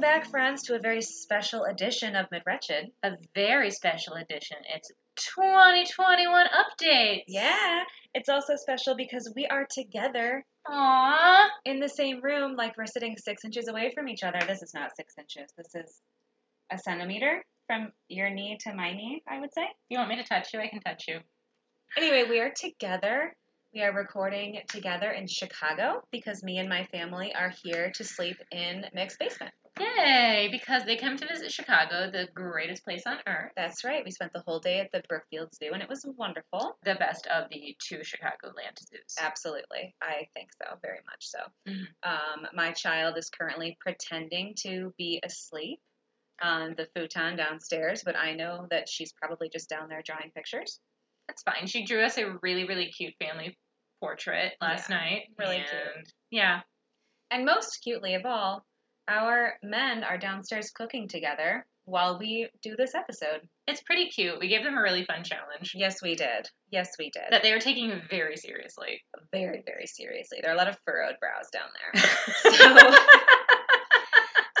back, friends, to a very special edition of Midwretched. A very special edition. It's 2021 update. Yeah, it's also special because we are together Aww. in the same room, like we're sitting six inches away from each other. This is not six inches. This is a centimeter from your knee to my knee, I would say. You want me to touch you? I can touch you. Anyway, we are together. We are recording together in Chicago because me and my family are here to sleep in Mick's basement. Yay! Because they come to visit Chicago, the greatest place on earth. That's right. We spent the whole day at the Brookfield Zoo and it was wonderful. The best of the two Chicagoland zoos. Absolutely. I think so, very much so. Mhm. Um, my child is currently pretending to be asleep on the futon downstairs, but I know that she's probably just down there drawing pictures. That's fine. She drew us a really, really cute family portrait last Yeah, night. really and cute. Yeah. And most cutely of all, our men are downstairs cooking together while we do this episode. It's pretty cute. We gave them a really fun challenge Yes, we did. Yes, we did. that they were taking very seriously. very, very seriously. There are a lot of furrowed brows down there. So,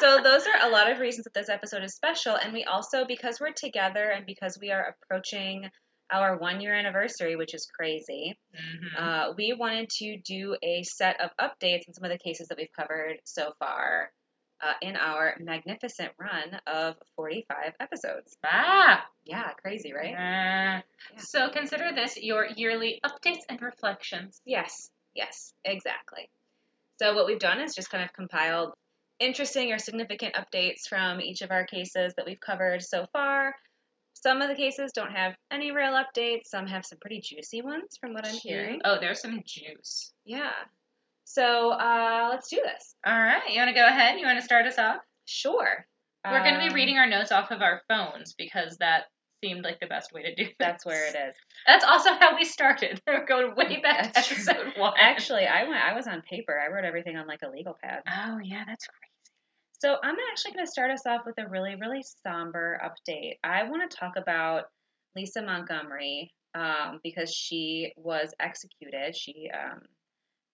so those are a lot of reasons that this episode is special. And we also, because we're together and because we are approaching our one year anniversary, which is crazy, Mhm. uh, we wanted to do a set of updates on some of the cases that we've covered so far uh, in our magnificent run of 45 episodes. ah. Yeah, crazy, right? Ah. So consider this your yearly updates and reflections. Yes, yes, exactly. So what we've done is just kind of compiled interesting or significant updates from each of our cases that we've covered so far. Some of the cases don't have any real updates. Some have some pretty juicy ones from what I'm hearing. Oh, there's some juice. Yeah. So uh, let's do this. All right, you want to go ahead? You want to start us off? Sure. We're going to be Um, reading our notes off of our phones because that seemed like the best way to do it. That's where it is. That's also how we started. We're going way back to That's true. episode one. Actually, I went. I was on paper. I wrote everything on like a legal pad. Oh yeah, that's great. So I'm actually going to start us off with a really, really somber update. I want to talk about Lisa Montgomery um, because she was executed. She um,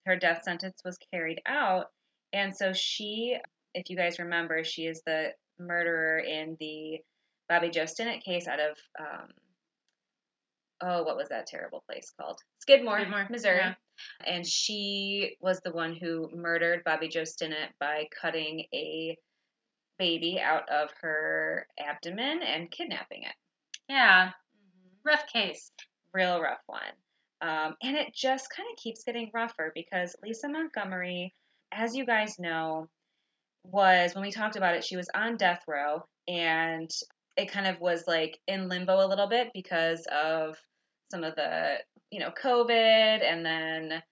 her death sentence was carried out, and so she, if you guys remember, she is the murderer in the Bobbie Joe Stinnett case out of um, oh, what was that terrible place called? Skidmore, Skidmore, Missouri. yeah. And she was the one who murdered Bobbie Joe Stinnett by cutting a baby out of her abdomen and kidnapping it. Yeah, rough case. Real rough one. Um, and it just kind of keeps getting rougher because Lisa Montgomery, as you guys know, was, when we talked about it, she was on death row and it kind of was like in limbo a little bit because of some of the, you know, COVID and then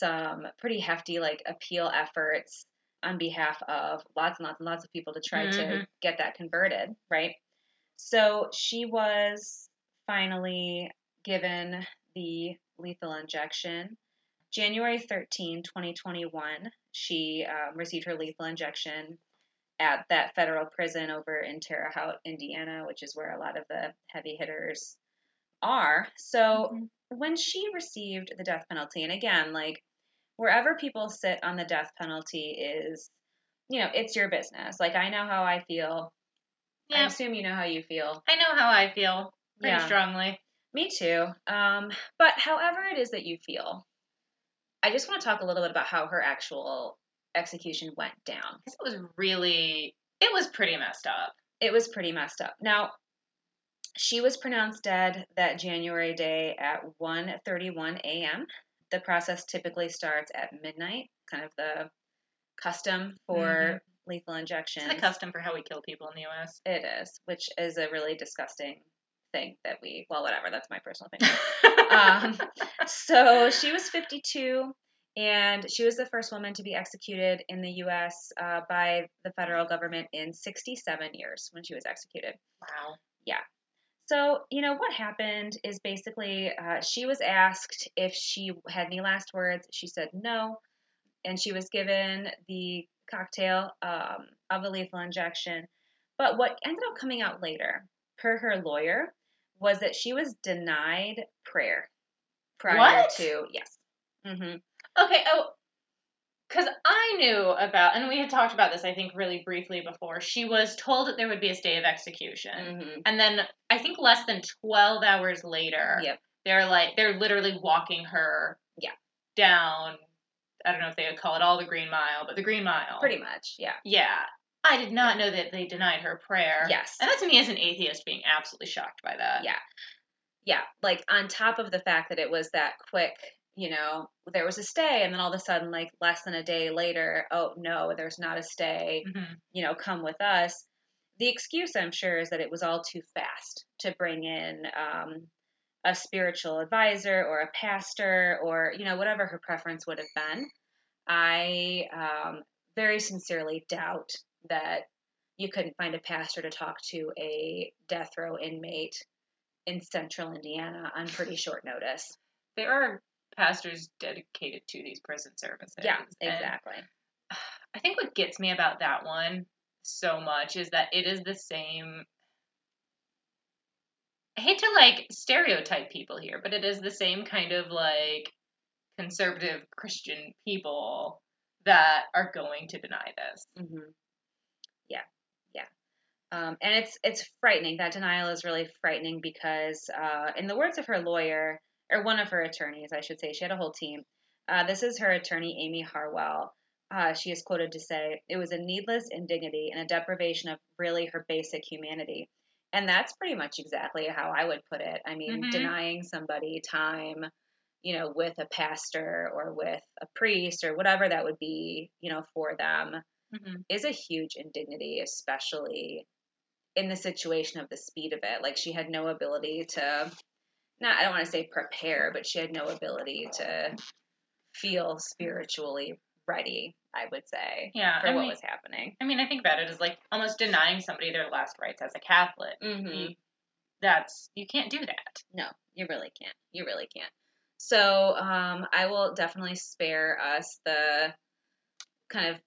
some pretty hefty like appeal efforts on behalf of lots and lots and lots of people to try to Mhm. get that converted, right? So she was finally given the lethal injection. January 13, 2021, she um, received her lethal injection at that federal prison over in Terre Haute, Indiana, which is where a lot of the heavy hitters are. So Mhm. when she received the death penalty, and again, like wherever people sit on the death penalty is, you know, it's your business. Like I know how I feel. Yeah. I assume you know how you feel. I know how I feel pretty Yeah. strongly. Me too. Um, but however it is that you feel, I just want to talk a little bit about how her actual execution went down. It was really, it was pretty messed up. It was pretty messed up. Now, she was pronounced dead that January day at 1:31 a.m. The process typically starts at midnight, kind of the custom for Mhm. lethal injection. It's the custom for how we kill people in the U.S. It is, which is a really disgusting thing that we, well, whatever, that's my personal opinion. um, so she was 52 and she was the first woman to be executed in the US uh, by the federal government in 67 years when she was executed. wow. So, you know, what happened is basically uh, she was asked if she had any last words. She said no. And she was given the cocktail um, of a lethal injection. But what ended up coming out later, per her lawyer, was that she was denied prayer prior What? to, yes. hmm Okay. Oh, Because I knew about, and we had talked about this, I think, really briefly before. She was told that there would be a stay of execution. Mm-hmm. And then I think less than 12 hours later, Yep. they're like, they're literally walking her Yeah. down. I don't know if they would call it all the Green Mile, but the Green Mile. Pretty much, yeah. Yeah. I did not know that they denied her prayer. Yes. And that to me as an atheist being absolutely shocked by that. Yeah. Yeah. Like on top of the fact that it was that quick, you know, there was a stay and then all of a sudden, like less than a day later, oh no, there's not a stay, hmm you know, come with us. The excuse, I'm sure, is that it was all too fast to bring in um, a spiritual advisor or a pastor or, you know, whatever her preference would have been. I um, very sincerely doubt that you couldn't find a pastor to talk to a death row inmate in central Indiana on pretty short notice. There are pastors dedicated to these prison services. Yeah, and exactly. I think what gets me about that one so much is that it is the same. I hate to like stereotype people here, but it is the same kind of like conservative Christian people that are going to deny this. hmm Yeah, yeah. Um, and it's it's frightening. That denial is really frightening because, uh, in the words of her lawyer, or one of her attorneys, I should say, she had a whole team. Uh, this is her attorney, Amy Harwell. Uh, she is quoted to say, "It was a needless indignity and a deprivation of really her basic humanity." And that's pretty much exactly how I would put it. I mean, Mhm. denying somebody time, you know, with a pastor or with a priest or whatever that would be, you know, for them Mm-hmm. is a huge indignity, especially in the situation of the speed of it. Like she had no ability to, not I don't want to say prepare, but she had no ability to feel spiritually ready. I would say Yeah, for I what mean, was happening. I mean, I think about it as like almost denying somebody their last rites as a Catholic. Mm-hmm. That's you can't do that. No, you really can't. You really can't. So um, I will definitely spare us the kind of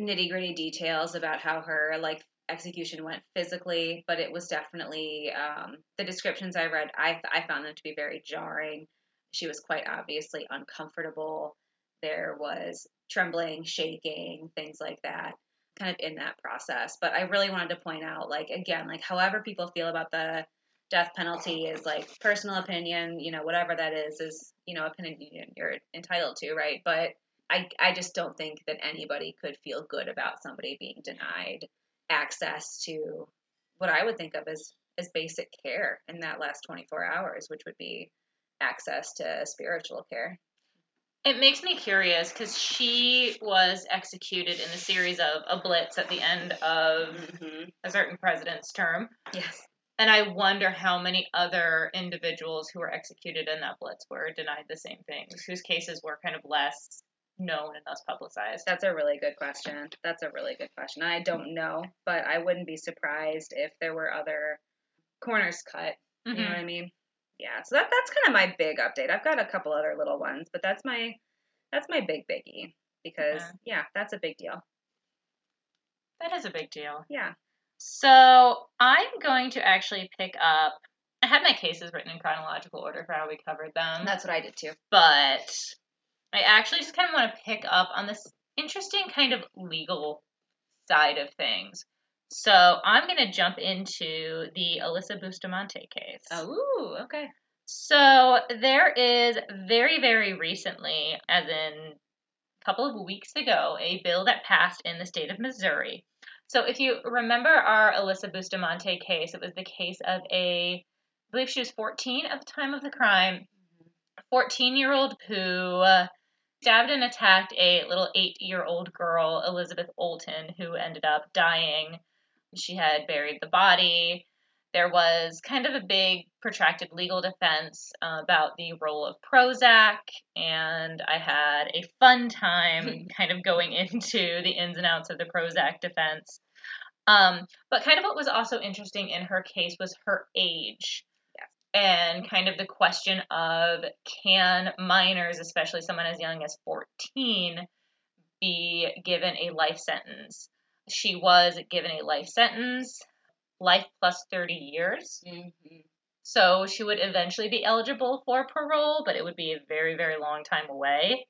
nitty gritty details about how her like execution went physically, but it was definitely um, the descriptions I read. I I found them to be very jarring. She was quite obviously uncomfortable. There was trembling, shaking, things like that, kind of in that process. But I really wanted to point out, like again, like however people feel about the death penalty is like personal opinion, you know, whatever that is, is, you know, opinion you're entitled to, right? But I, I just don't think that anybody could feel good about somebody being denied access to what I would think of as, as basic care in that last 24 hours, which would be access to spiritual care. It makes me curious because she was executed in a series of a blitz at the end of Mm-hmm. a certain president's term. Yes. And I wonder how many other individuals who were executed in that blitz were denied the same things, whose cases were kind of less known and less publicized. That's a really good question. That's a really good question. I don't know, but I wouldn't be surprised if there were other corners cut. You know what mm-hmm. I mean? Yeah. So that that's kind of my big update. I've got a couple other little ones, but that's my that's my big biggie because Yeah. yeah, that's a big deal. That is a big deal. Yeah. So I'm going to actually pick up. I had my cases written in chronological order for how we covered them, That's what I did too. but I actually just kind of want to pick up on this interesting kind of legal side of things. So I'm going to jump into the Alyssa Bustamante case. Oh, okay. So there is very, very recently, as in a couple of weeks ago, a bill that passed in the state of Missouri. So if you remember our Alyssa Bustamante case, it was the case of a, I believe she was 14 at the time of the crime, 14 year old who uh, stabbed and attacked a little eight year old girl, Elizabeth Olten, who ended up dying. She had buried the body. There was kind of a big, protracted legal defense uh, about the role of Prozac, and I had a fun time kind of going into the ins and outs of the Prozac defense. Um, but kind of what was also interesting in her case was her age. And kind of the question of can minors, especially someone as young as 14, be given a life sentence? She was given a life sentence, life plus 30 years. Mm-hmm. So she would eventually be eligible for parole, but it would be a very, very long time away.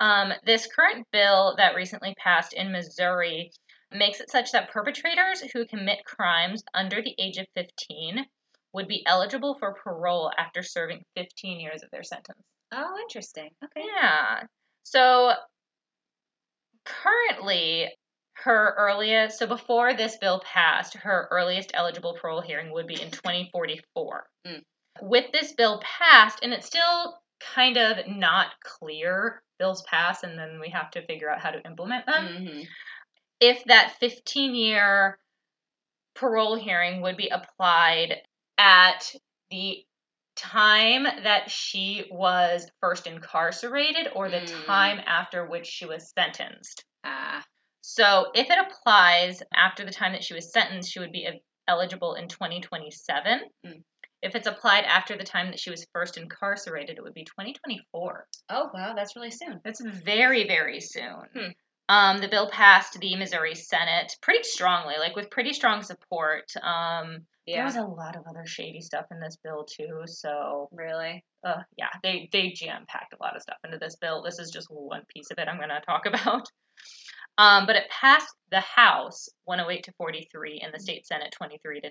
Um, this current bill that recently passed in Missouri makes it such that perpetrators who commit crimes under the age of 15 would be eligible for parole after serving 15 years of their sentence. Oh, interesting. Okay. Yeah. So currently, her earliest, so before this bill passed, her earliest eligible parole hearing would be in 2044. Mm. With this bill passed, and it's still kind of not clear, bills pass and then we have to figure out how to implement them. hmm If that 15 year parole hearing would be applied at the time that she was first incarcerated or the Mm. time after which she was sentenced. Ah, So if it applies after the time that she was sentenced, she would be eligible in 2027. Mm. If it's applied after the time that she was first incarcerated, it would be 2024. oh wow, that's really soon. That's very, very soon. Hmm. Um, the bill passed the Missouri Senate pretty strongly, like with pretty strong support. Um, There was a lot of other shady stuff in this bill too. So, really. uh, yeah, they they jam packed a lot of stuff into this bill. This is just one piece of it I'm going to talk about. Um, but it passed the House 108 to 43 and the state Senate 23 to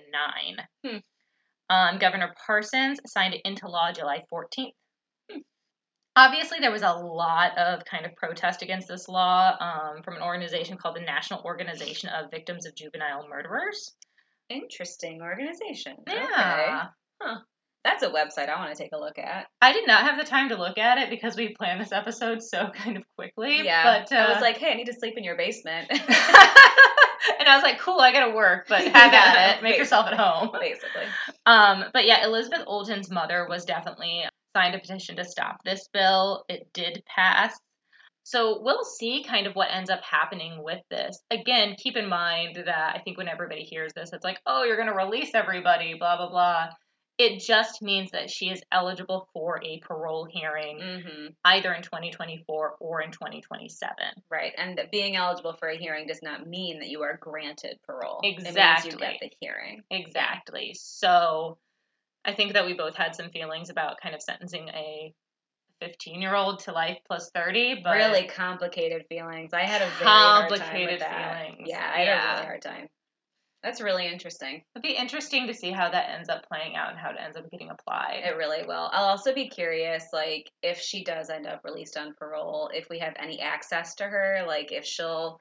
9. Hmm. Um, Governor Parsons signed it into law July 14th. Obviously, there was a lot of kind of protest against this law um, from an organization called the National Organization of Victims of Juvenile Murderers. Interesting organization. Yeah. Okay. That's a website I want to take a look at. I did not have the time to look at it because we planned this episode so kind of quickly. Yeah. But uh, I was like, hey, I need to sleep in your basement. and I was like, cool, I gotta work, but have Yeah, at it. Make yourself at home. Basically. Um, but yeah, Elizabeth Olten's mother was definitely signed a petition to stop this bill. It did pass. So we'll see kind of what ends up happening with this. Again, keep in mind that I think when everybody hears this, it's like, oh, you're going to release everybody, blah, blah, blah. It just means that she is eligible for a parole hearing hmm either in 2024 or in 2027. Right. And that being eligible for a hearing does not mean that you are granted parole. It means Exactly. you get the hearing. Exactly. So I think that we both had some feelings about kind of sentencing a 15 year old to life plus 30, but really complicated feelings. I had a very hard time Complicated with that. feelings. Yeah, I had Yeah. a really hard time. That's really interesting. it'd be interesting to see how that ends up playing out and how it ends up getting applied. It really will. I'll also be curious, like, if she does end up released on parole, if we have any access to her, like, if she'll,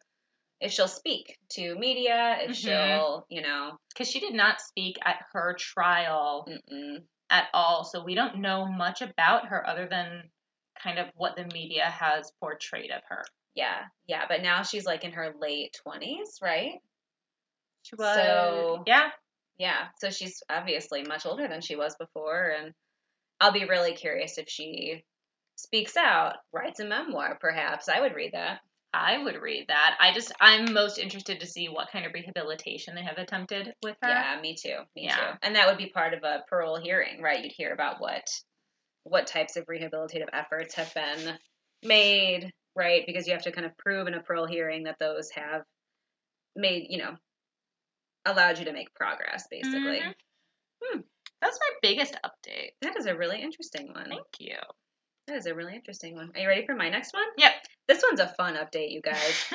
if she'll speak to media, if Mhm. she'll, you know, Because she did not speak at her trial mm-mm. at all, so we don't know much about her other than kind of what the media has portrayed of her. yeah, yeah. But now she's like in her late twenties, right? She was, So- yeah, Yeah. So she's obviously much older than she was before, and I'll be really curious if she speaks out, writes a memoir, perhaps. I would read that. I would read that. I just, I'm most interested to see what kind of rehabilitation they have attempted with her. Yeah, me too. Me Yeah. too. And that would be part of a parole hearing, right? You'd hear about what what types of rehabilitative efforts have been made, right? Because you have to kind of prove in a parole hearing that those have made, you know, allowed you to make progress, basically. Mhm. Hmm. That's my biggest update. That is a really interesting one. Thank you. That is a really interesting one. Are you ready for my next one? Yep. This one's a fun update, you guys,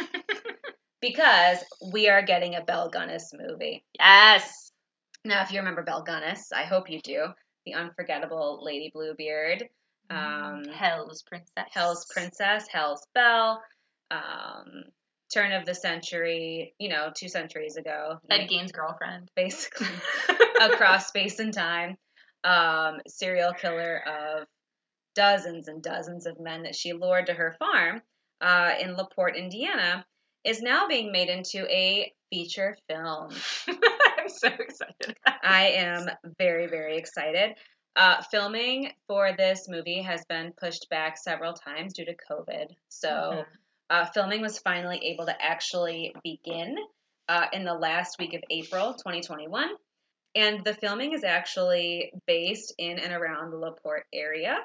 because we are getting a Belle Gunness movie. yes. Now, if you remember Belle Gunness, I hope you do, the unforgettable Lady Bluebeard, um, Hell's Princess. Hell's Princess, Hell's Belle, um, turn of the century, you know, two centuries ago, Ed Gein's girlfriend. basically, across space and time, um, serial killer of dozens and dozens of men that she lured to her farm uh, in LaPorte, Indiana, is now being made into a feature film. I'm so excited. I am very, very excited. Uh, filming for this movie has been pushed back several times due to COVID. So, Mhm. uh, filming was finally able to actually begin uh, in the last week of April 2021. And the filming is actually based in and around the LaPorte area.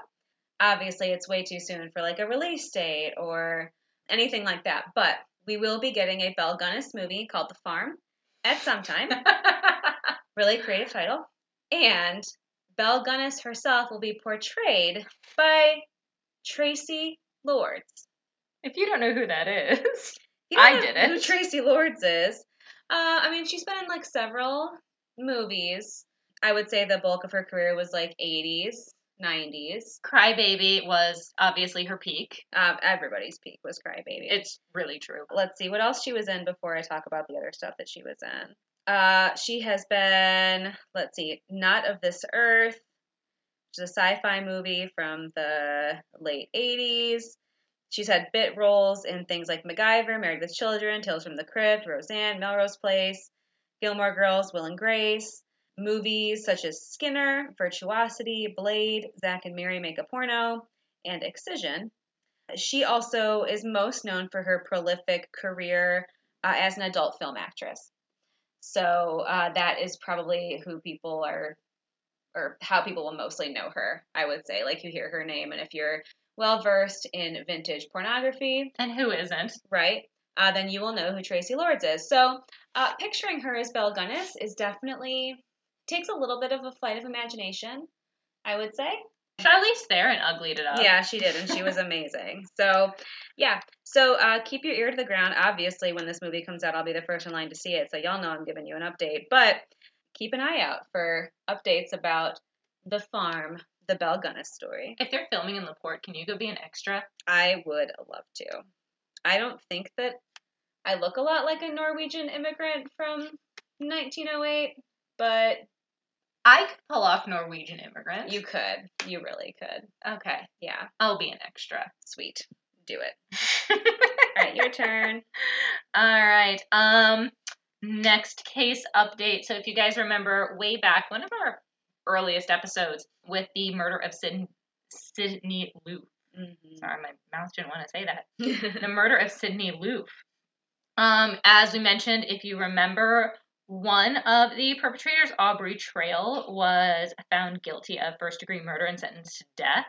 Obviously, it's way too soon for like a release date or anything like that. But we will be getting a Belle Gunness movie called The Farm at some time really creative title. And Belle Gunness herself will be portrayed by Traci Lords. If you don't know who that is, I didn't. Who Traci Lords is? Uh, I mean, she's been in like several movies. I would say the bulk of her career was like 80s, 90s. Crybaby was obviously her peak. Um, everybody's peak was Crybaby. It's really true. Let's see what else she was in before I talk about the other stuff that she was in. Uh, she has been, let's see, Not of This Earth, which is a sci-fi movie from the late 80s. She's had bit roles in things like MacGyver, Married with Children, Tales from the Crypt, Roseanne, Melrose Place, Gilmore Girls, Will and Grace. Movies such as Skinner, Virtuosity, Blade, Zack and Mary Make a Porno, and Excision. She also is most known for her prolific career uh, as an adult film actress. So uh, that is probably who people are, or how people will mostly know her, I would say. Like you hear her name, and if you're well versed in vintage pornography, And who isn't? right, uh, then you will know who Traci Lords is. So uh, picturing her as Belle Gunness is definitely takes a little bit of a flight of imagination, I would say. Charlize Theron uglied it up. Yeah, she did, and she was amazing. So, yeah. So, uh, keep your ear to the ground. Obviously, when this movie comes out, I'll be the first in line to see it, so y'all know I'm giving you an update. But keep an eye out for updates about the farm, the Belle Gunness story. If they're filming in Laporte, can you go be an extra? I would love to. I don't think that I look a lot like a Norwegian immigrant from 1908, but I could pull off Norwegian immigrant. you could. You really could. okay? Yeah, I'll be an extra. sweet. Do it. All right, your turn. All right. Um, next case update. So if you guys remember way back, one of our earliest episodes with the murder of Sid- Sydney Loofe. Mhm. Sorry, my mouth didn't want to say that. the murder of Sydney Loofe. Um, as we mentioned, if you remember, one of the perpetrators, Aubrey Trail, was found guilty of first degree murder and sentenced to death.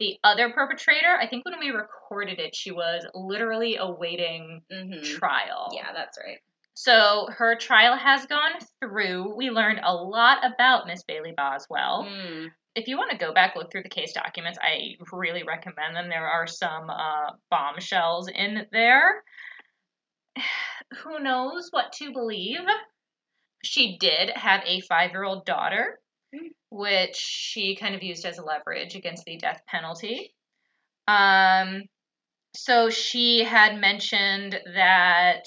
The other perpetrator, I think when we recorded it, she was literally awaiting Mhm. trial. Yeah, that's right. So her trial has gone through. We learned a lot about Miss Bailey Boswell. Mm. If you want to go back look through the case documents, I really recommend them. There are some uh, bombshells in there. Who knows what to believe? She did have a five-year-old daughter, Mm. which she kind of used as a leverage against the death penalty. Um, so she had mentioned that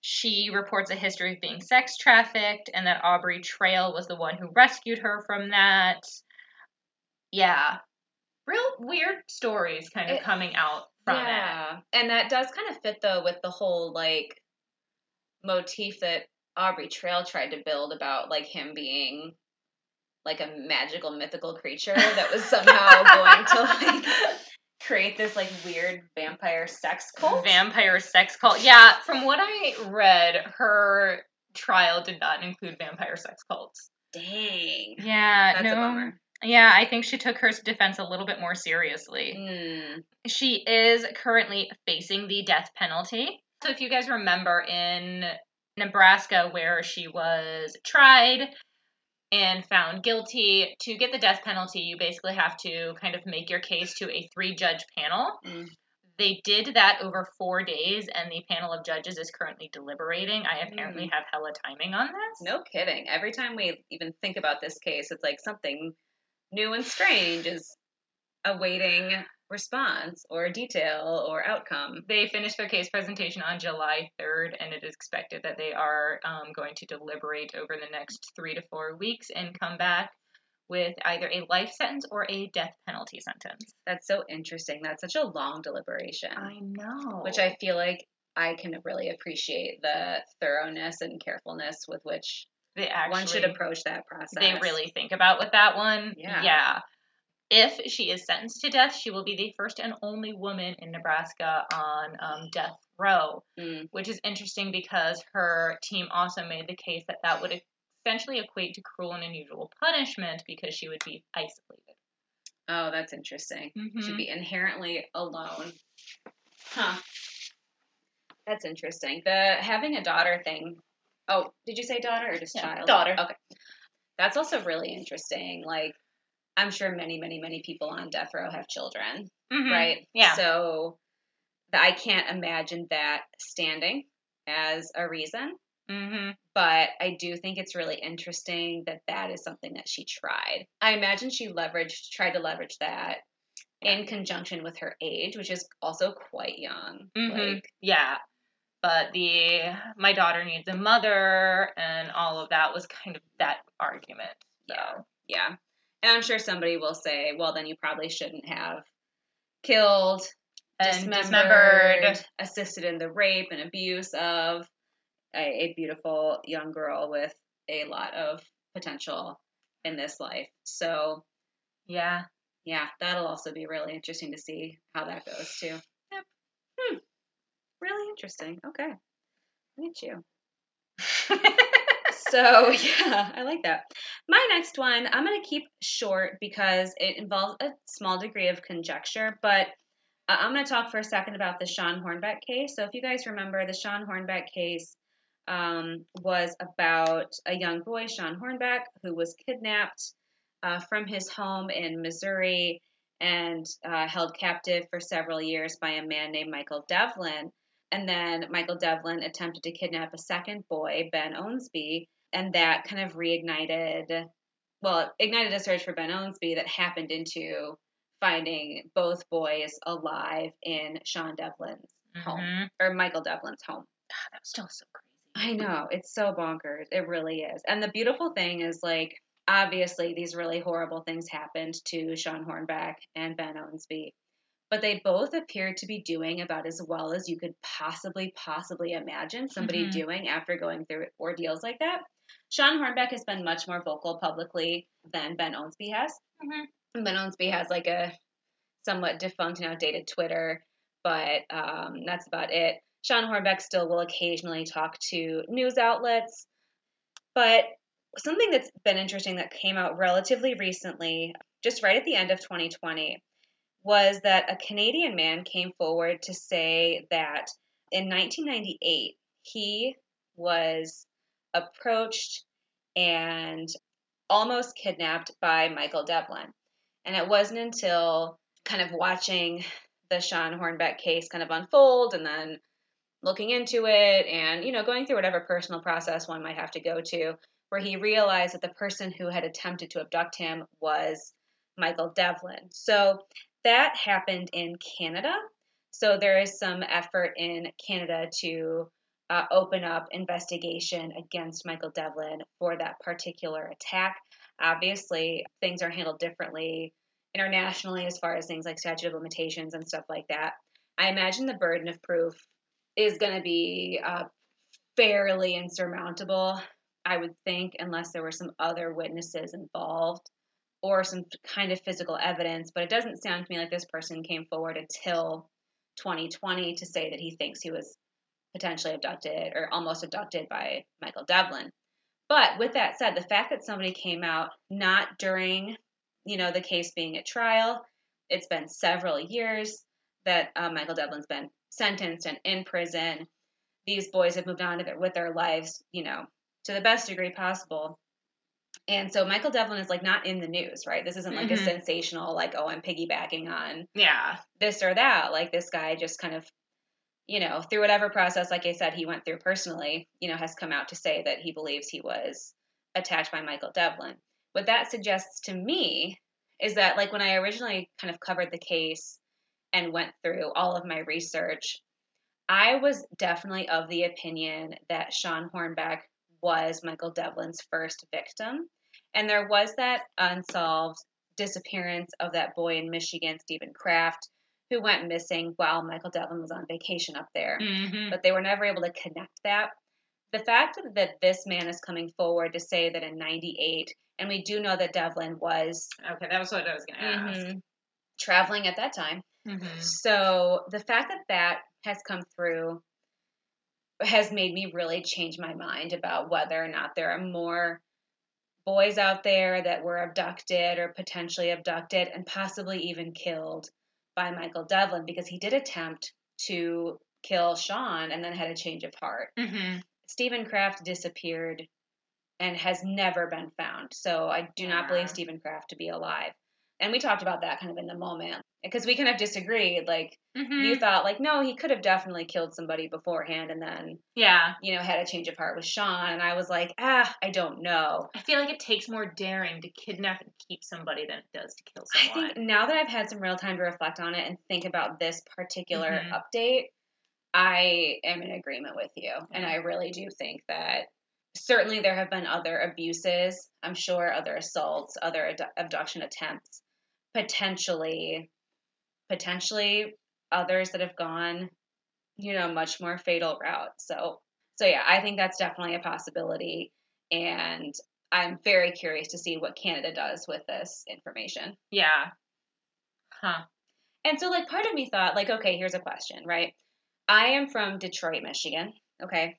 she reports a history of being sex trafficked and that Aubrey Trail was the one who rescued her from that. Yeah. Real weird stories kind of It- coming out from it. yeah, and that does kind of fit though with the whole like motif that Aubrey Trail tried to build about like him being like a magical mythical creature that was somehow going to like create this like weird vampire sex cult. Vampire sex cult. Yeah, from what I read, her trial did not include vampire sex cults. Dang. Yeah, That's no. a bummer. Yeah, I think she took her defense a little bit more seriously. Mm. She is currently facing the death penalty. So if you guys remember in Nebraska where she was tried and found guilty, to get the death penalty, you basically have to kind of make your case to a three judge panel. Mm. They did that over four days, and the panel of judges is currently deliberating. I apparently have hella timing on this. No kidding. Every time we even think about this case, it's like something new and strange is awaiting response or detail or outcome. They finished their case presentation on July 3rd, and it is expected that they are um, going to deliberate over the next three to four weeks and come back with either a life sentence or a death penalty sentence. That's so interesting. That's such a long deliberation, I know. which I feel like I can really appreciate the thoroughness and carefulness with which they actually one should approach that process. they really think about with that one. Yeah. Yeah. If she is sentenced to death, she will be the first and only woman in Nebraska on um, death row. Mm. which is interesting because her team also made the case that that would essentially equate to cruel and unusual punishment because she would be isolated. Oh, that's interesting. Mhm. Should be inherently alone. Huh. That's interesting. The having a daughter thing. Oh, did you say daughter or just Yeah, child? daughter. Okay. That's also really interesting. Like, I'm sure many, many, many people on death row have children, Mhm. right? Yeah. So I can't imagine that standing as a reason. Mm-hmm. But I do think it's really interesting that that is something that she tried. I imagine she leveraged, tried to leverage that in conjunction with her age, which is also quite young. Mm-hmm. Like, Yeah. But the my daughter needs a mother and all of that was kind of that argument. So Yeah. yeah. And I'm sure somebody will say, well, then you probably shouldn't have killed, and dismembered, dismembered. assisted in the rape and abuse of a, a beautiful young girl with a lot of potential in this life. So, Yeah. yeah, that'll also be really interesting to see how that goes too. Yep. Hmm. Really interesting. Okay. Look at you. So, yeah, I like that. My next one, I'm going to keep short because it involves a small degree of conjecture, but I'm going to talk for a second about the Shawn Hornbeck case. So, if you guys remember, the Shawn Hornbeck case um, was about a young boy, Shawn Hornbeck, who was kidnapped uh, from his home in Missouri and uh, held captive for several years by a man named Michael Devlin. And then Michael Devlin attempted to kidnap a second boy, Ben Owensby, and that kind of reignited, well, ignited a search for Ben Owensby that happened into finding both boys alive in Sean Devlin's home, Mhm. or Michael Devlin's home. God, that was still so crazy. I know, it's so bonkers. It really is. And the beautiful thing is, like, obviously, these really horrible things happened to Shawn Hornbeck and Ben Owensby, but they both appeared to be doing about as well as you could possibly, possibly imagine somebody Mhm. doing after going through ordeals like that. Shawn Hornbeck has been much more vocal publicly than Ben Owensby has. Mhm. Ben Owensby has like a somewhat defunct and outdated Twitter, but um, that's about it. Shawn Hornbeck still will occasionally talk to news outlets, but something that's been interesting that came out relatively recently, just right at the end of 2020, was that a Canadian man came forward to say that in 1998 he was approached and almost kidnapped by Michael Devlin. And it wasn't until kind of watching the Shawn Hornbeck case kind of unfold and then looking into it and, you know, going through whatever personal process one might have to go to, where he realized that the person who had attempted to abduct him was Michael Devlin. So that happened in Canada. So there is some effort in Canada to uh, open up investigation against Michael Devlin for that particular attack. Obviously, things are handled differently internationally as far as things like statute of limitations and stuff like that. I imagine the burden of proof is going to be uh, fairly insurmountable, I would think, unless there were some other witnesses involved or some kind of physical evidence. But it doesn't sound to me like this person came forward until 2020 to say that he thinks he was potentially abducted or almost abducted by Michael Devlin. But with that said, the fact that somebody came out not during, you know, the case being at trial, it's been several years that uh, Michael Devlin's been sentenced and in prison. These boys have moved on to their, with their lives, you know, to the best degree possible. And so Michael Devlin is like not in the news, right? This isn't like a Mhm. sensational, like, oh, I'm piggybacking on Yeah. this or that. Like this guy just kind of, you know, through whatever process, like I said, he went through personally, you know, has come out to say that he believes he was attacked by Michael Devlin. What that suggests to me is that, like, when I originally kind of covered the case and went through all of my research, I was definitely of the opinion that Shawn Hornbeck was Michael Devlin's first victim. And there was that unsolved disappearance of that boy in Michigan, Stephen Kraft, who went missing while Michael Devlin was on vacation up there. Mm-hmm. But they were never able to connect that. The fact that this man is coming forward to say that in 98, and we do know that Devlin was Okay, that was what I was going to ask. mhm, traveling at that time. Mm-hmm. So the fact that that has come through has made me really change my mind about whether or not there are more boys out there that were abducted or potentially abducted and possibly even killed by Michael Devlin because he did attempt to kill Shawn and then had a change of heart. Mm-hmm. Stephen Kraft disappeared and has never been found. So I do not believe Stephen Kraft to be alive. And we talked about that kind of in the moment because we kind of disagreed. Like, Mhm. you thought, like, no, he could have definitely killed somebody beforehand and then, yeah. you know, had a change of heart with Shawn. And I was like, ah, I don't know. I feel like it takes more daring to kidnap and keep somebody than it does to kill someone. I think now that I've had some real time to reflect on it and think about this particular Mhm. update, I am in agreement with you. And I really do think that certainly there have been other abuses, I'm sure, other assaults, other ad- abduction attempts, potentially, potentially others that have gone, you know, much more fatal route. So, so yeah, I think that's definitely a possibility. And I'm very curious to see what Canada does with this information. yeah. Huh. And so, like, part of me thought, like, okay, here's a question, right? I am from Detroit, Michigan, okay?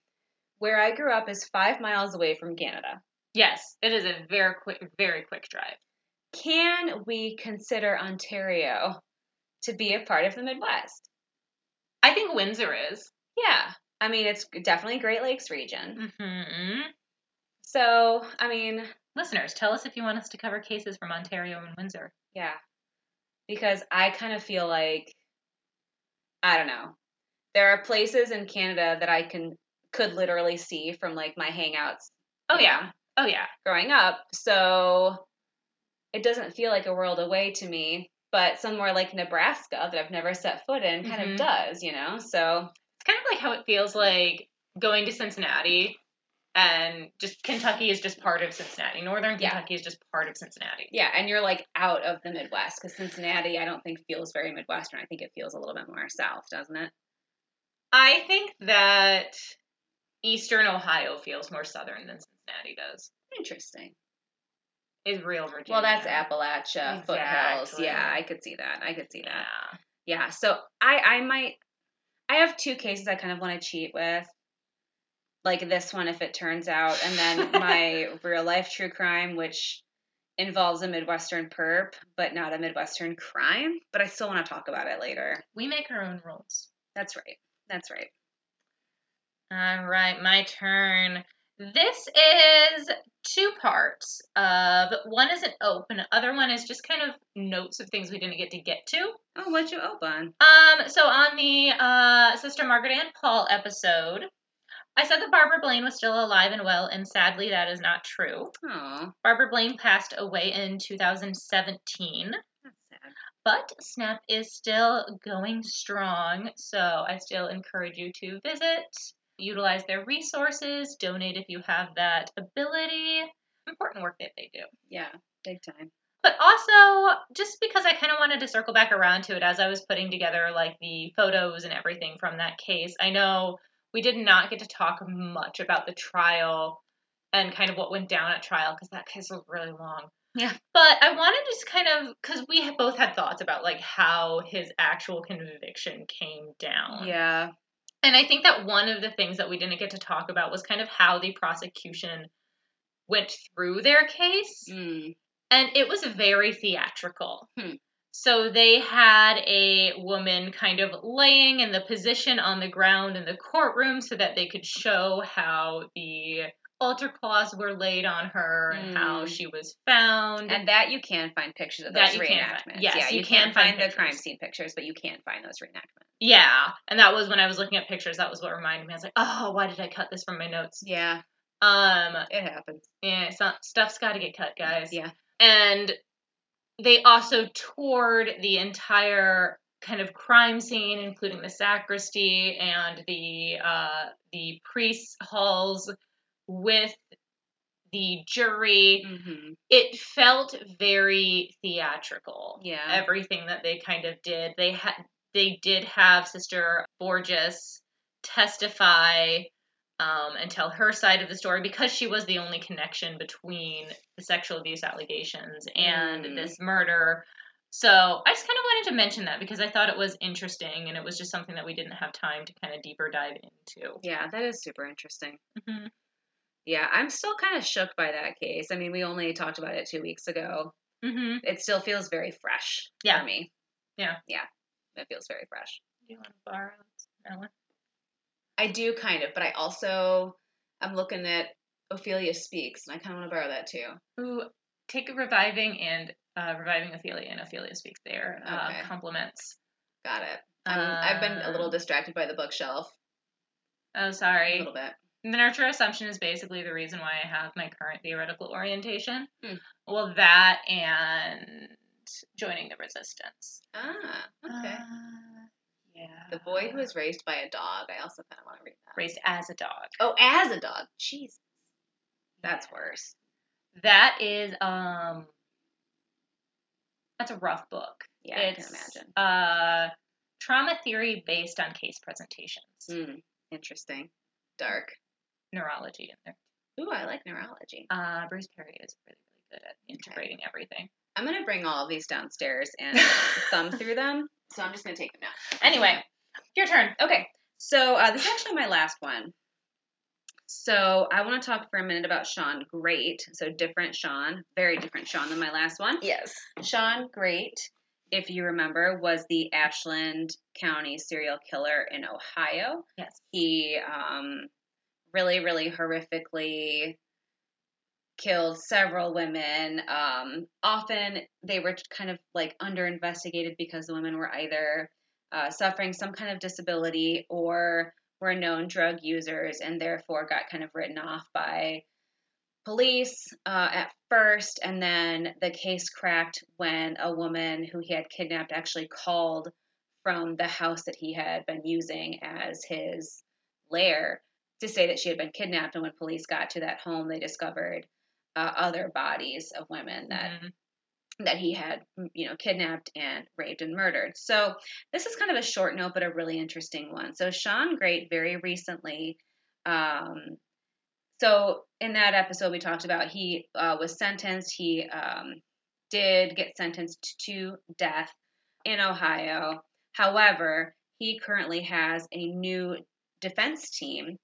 Where I grew up is five miles away from Canada. Yes, it is a very quick, very quick drive. Can we consider Ontario to be a part of the Midwest? I think Windsor is. Yeah. I mean, it's definitely Great Lakes region. hmm So, I mean, Listeners, tell us if you want us to cover cases from Ontario and Windsor. yeah. Because I kind of feel like, I don't know. There are places in Canada that I can could literally see from like my hangouts Oh yeah. know, Oh yeah. growing up. So it doesn't feel like a world away to me. But somewhere like Nebraska that I've never set foot in kind Mhm. of does, you know? So It's kind of like how it feels like going to Cincinnati and just Kentucky is just part of Cincinnati. Northern Yeah. Kentucky is just part of Cincinnati. yeah, and you're like out of the Midwest because Cincinnati I don't think feels very Midwestern. I think it feels a little bit more south, doesn't it? I think that Eastern Ohio feels more southern than Cincinnati does. Interesting. Is real Virginia. Well, that's Appalachia, foothills. Exactly. Yeah, I could see that. I could see that. Yeah. Yeah, so I I might I have two cases I kind of want to cheat with. Like this one if it turns out and then my real life true crime which involves a Midwestern perp but not a Midwestern crime, but I still want to talk about it later. We make our own rules. That's right. That's right. All right, my turn. This is two parts of one is an open, the other one is just kind of notes of things we didn't get to get to. Oh, what'd you open? Um, so on the uh, Sister Margaret Ann Pahl episode, I said that Barbara Blaine was still alive and well, and sadly that is not true. Oh, Barbara Blaine passed away in 2017. But SNAP is still going strong, so I still encourage you to visit, utilize their resources, donate if you have that ability. Important work that they do. Yeah, big time. But also, just because I kind of wanted to circle back around to it as I was putting together like the photos and everything from that case, I know we did not get to talk much about the trial and kind of what went down at trial because that case was really long. Yeah. But I wanted to just kind of because we both had thoughts about like how his actual conviction came down. Yeah. And I think that one of the things that we didn't get to talk about was kind of how the prosecution went through their case Mm. and it was very theatrical. Hmm. So they had a woman kind of laying in the position on the ground in the courtroom so that they could show how the altar cloths were laid on her and how Mm. she was found. And that you can find pictures of That those can reenactments. Yes, yeah, you you, can can't find find, the crime scene pictures, but you can't find those reenactments. yeah, and that was when I was looking at pictures. That was what reminded me. I was like, oh, why did I cut this from my notes? Yeah, Um, it happens. yeah, some, stuff's got to get cut, guys. Yeah. and they also toured the entire kind of crime scene, including the sacristy and the uh, the priest halls with the jury. Mm-hmm. It felt very theatrical. Yeah. everything that they kind of did. They had they did have Sister Borges testify um, and tell her side of the story because she was the only connection between the sexual abuse allegations and Mm. this murder. So I just kind of wanted to mention that because I thought it was interesting and it was just something that we didn't have time to kind of deeper dive into. Yeah, that is super interesting. hmm Yeah, I'm still kind of shook by that case. I mean, we only talked about it two weeks ago. hmm It still feels very fresh Yeah. for me. Yeah. Yeah, it feels very fresh. Do you want to borrow that one? I do kind of, but I also I'm looking at Ophelia Speaks, and I kind of want to borrow that too. Ooh, take a reviving and uh, reviving Ophelia and Ophelia speaks there. Uh, Okay. compliments. Got it. I'm, I've been a little Um, distracted by the bookshelf. Oh, sorry. A little bit. The nurture assumption is basically the reason why I have my current theoretical orientation. Hmm. Well, that and joining the resistance. Ah, okay. Uh, yeah. the boy who was raised by a dog. I also kind of want to read that. raised as a dog. Oh, as a dog. Jeez. That's worse. That is um. That's a rough book. Yeah, it's, I can imagine. Uh, trauma theory based on case presentations. Mm, interesting. Dark. Neurology in there. Ooh, I like neurology. Uh, Bruce Perry is really, really good at integrating everything. I'm gonna bring all these downstairs and thumb through them. So I'm just gonna take them now. Anyway, your turn. Okay, so uh, this is actually my last one. So I want to talk for a minute about Shaun Grate. So different Sean, very different Sean than my last one. Yes. Shaun Grate, if you remember, was the Ashland County serial killer in Ohio. Yes. He um, really, really horrifically killed several women. Um, often they were kind of like under investigated because the women were either uh, suffering some kind of disability or were known drug users and therefore got kind of written off by police uh, at first. And then the case cracked when a woman who he had kidnapped actually called from the house that he had been using as his lair to say that she had been kidnapped. And when police got to that home, they discovered uh, other bodies of women that Mhm. that he had, you know, kidnapped and raped and murdered. So this is kind of a short note, but a really interesting one. So Shaun Grate very recently, um, so in that episode we talked about he uh, was sentenced. He um, did get sentenced to death in Ohio. However, he currently has a new defense team,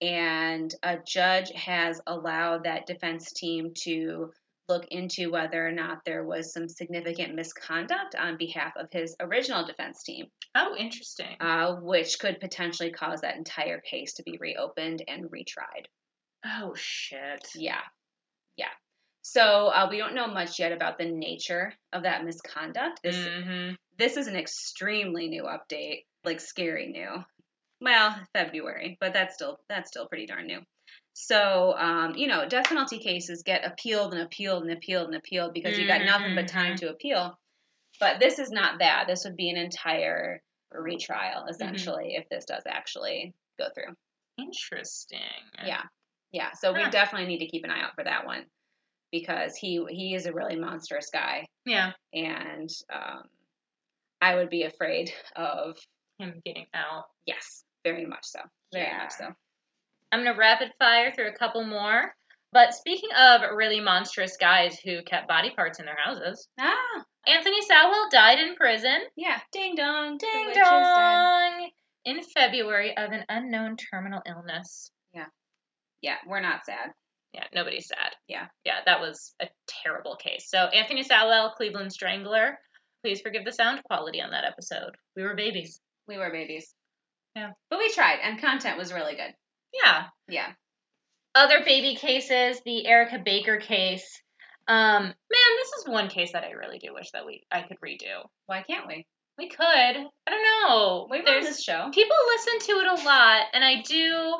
and a judge has allowed that defense team to look into whether or not there was some significant misconduct on behalf of his original defense team, Oh, interesting. uh, which could potentially cause that entire case to be reopened and retried. oh shit. Yeah. Yeah. So uh, we don't know much yet about the nature of that misconduct. This hmm this is an extremely new update, like scary new. Well, February, but that's still that's still pretty darn new. So, um, you know, death penalty cases get appealed and appealed and appealed and appealed because you've got nothing but time to appeal. But this is not that. This would be an entire retrial, essentially, if this does actually go through. Interesting. Yeah. Yeah. So we definitely need to keep an eye out for that one because he he is a really monstrous guy, Yeah. and um, I would be afraid of Him getting out. yes, very much so, very Yeah. much so. I'm gonna rapid fire through a couple more. But speaking of really monstrous guys who kept body parts in their houses, Ah, Anthony Sowell died in prison. yeah, ding dong, Ding dong! In February of an unknown terminal illness. Yeah, yeah, we're not sad. Yeah, nobody's sad. Yeah. Yeah, that was a terrible case. So Anthony Sowell, Cleveland Strangler. Please forgive the sound quality on that episode. We were babies. We were babies. Yeah. but we tried, and content was really good. Yeah. Yeah, Other baby cases, the Ericka Baker case. Um, man, this is one case that I really do wish that we I could redo. why can't we? We could. I don't know. We've There's this show. people listen to it a lot, and I do.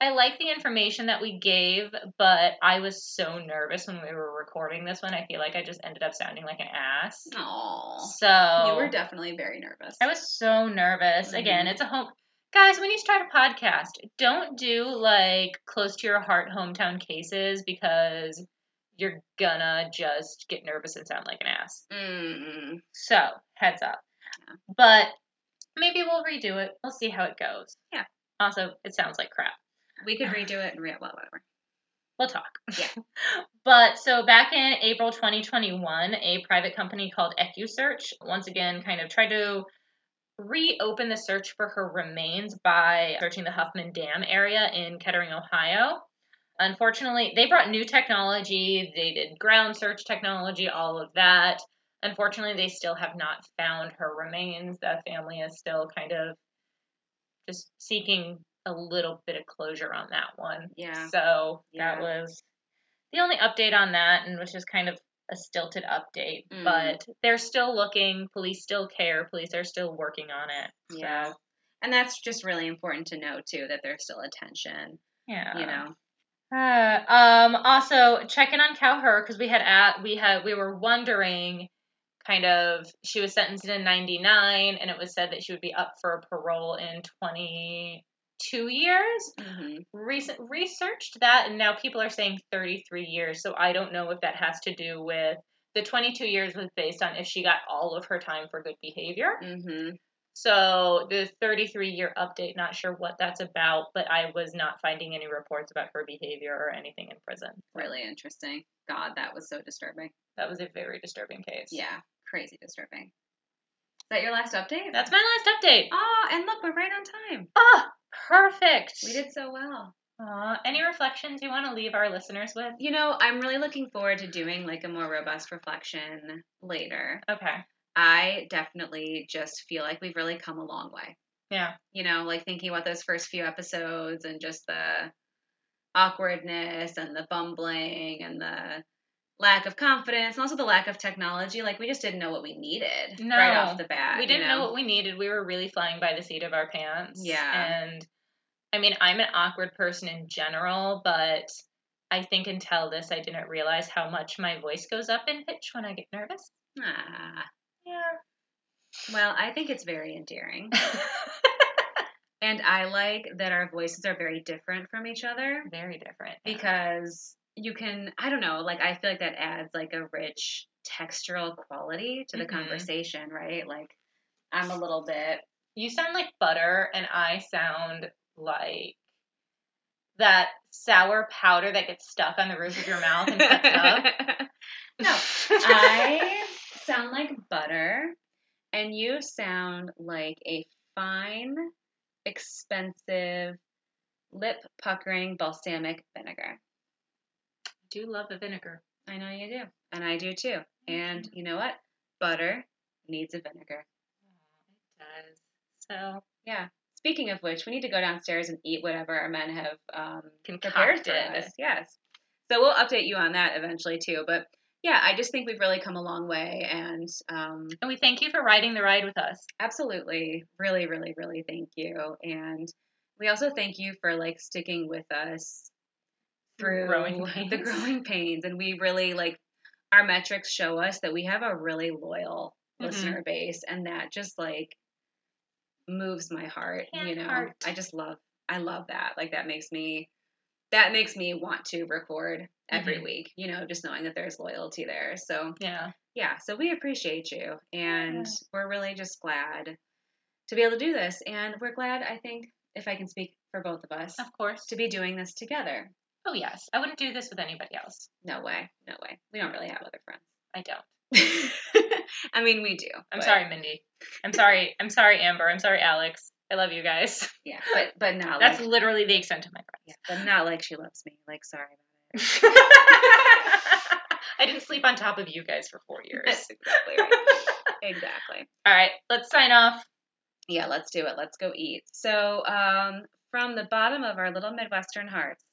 I like the information that we gave, but I was so nervous when we were recording this one. I feel like I just ended up sounding like an ass. Oh, So you were definitely very nervous. I was so nervous. Again, Mhm. it's a home. Guys, when you start a podcast, don't do like close to your heart hometown cases because you're gonna just get nervous and sound like an ass. Mm-mm. So, heads up. Yeah. But maybe we'll redo it. We'll see how it goes. Yeah. Also, it sounds like crap. We could redo it and re- well, whatever. We'll talk. Yeah. but so back in April 2021, a private company called EquuSearch once again kind of tried to reopen the search for her remains by searching the Huffman Dam area in Kettering, Ohio. Unfortunately, they brought new technology. They did ground search technology, all of that. Unfortunately, they still have not found her remains. The family is still kind of just seeking a little bit of closure on that one. Yeah. So Yeah. that was the only update on that, and which is kind of a stilted update, Mm. but they're still looking. Police still care. Police are still working on it. So, Yeah. And that's just really important to know too that there's still attention, yeah. you know. Uh, um, also check in on Cowher because we had at we had we were wondering kind of she was sentenced in 99 and it was said that she would be up for parole in 22 years hmm recent researched that and now people are saying 33 years so i don't know if that has to do with the 22 years was based on if she got all of her time for good behavior hmm so the 33 year update not sure what that's about but i was not finding any reports about her behavior or anything in prison Really interesting. God, that was so disturbing. that was a very disturbing case Yeah, crazy disturbing. Is that your last update? that's my last update Oh, and look, we're right on time. ah perfect We did so well. Aw, any reflections you want to leave our listeners with You know, I'm really looking forward to doing like a more robust reflection later. okay I definitely just feel like we've really come a long way. yeah You know, like thinking about those first few episodes and just the awkwardness and the bumbling and the lack of confidence and also the lack of technology. Like we just didn't know what we needed No, right off the bat. we didn't know? what we needed. We were really flying by the seat of our pants. Yeah. And I mean, I'm an awkward person in general, but I think until this, I didn't realize how much my voice goes up in pitch when I get nervous. Ah, Yeah. well, I think it's very endearing. And I like that our voices are very different from each other Very different. because you can, I don't know, like I feel like that adds like a rich textural quality to the Mhm. conversation, right? Like I'm a little bit, You sound like butter, and I sound like that sour powder that gets stuck on the roof of your mouth and cuts up. no, I sound like butter, and you sound like a fine, expensive, lip puckering balsamic vinegar. Do love a vinegar. I know you do, and I do too. And you know what? Butter needs a vinegar. It does. So Yeah. Speaking of which, we need to go downstairs and eat whatever our men have um, prepared for us. Yes. So we'll update you on that eventually too. But yeah, I just think we've really come a long way, and um, And we thank you for riding the ride with us. absolutely, really, really, really thank you. And we also thank you for like sticking with us through Growing the growing pains, and we really like our metrics show us that we have a really loyal Mhm. listener base, and that just like moves my heart. You know, heart. I just love, I love that. Like that makes me, that makes me want to record every Mhm. week. You know, just knowing that there's loyalty there. So Yeah. yeah, so we appreciate you, and Yeah. we're really just glad to be able to do this, and we're glad. I think if I can speak for both of us, Of course. to be doing this together. Oh yes. I wouldn't do this with anybody else. No way, no way. We don't really have other friends. I don't. I mean, we do. I'm but- sorry, Mindy. I'm sorry. I'm sorry, Amber. I'm sorry, Alex. I love you guys. Yeah, but but not That's like literally the extent of my yeah, but not like she loves me. Like sorry about it. I didn't sleep on top of you guys for four years. That's exactly right. exactly. All right, let's sign off. Yeah, let's do it. Let's go eat. So, um, from the bottom of our little Midwestern hearts,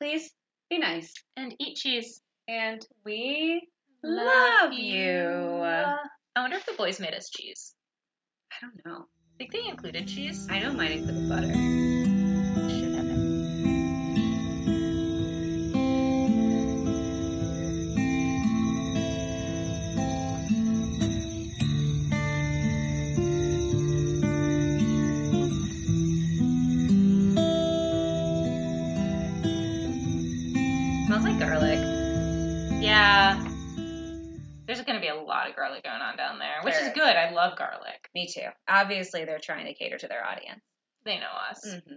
please be nice. And eat cheese. And we love you. I wonder if the boys made us cheese. I don't know. I think they included cheese. I know mine included butter. Me too. Obviously, they're trying to cater to their audience. They know us. hmm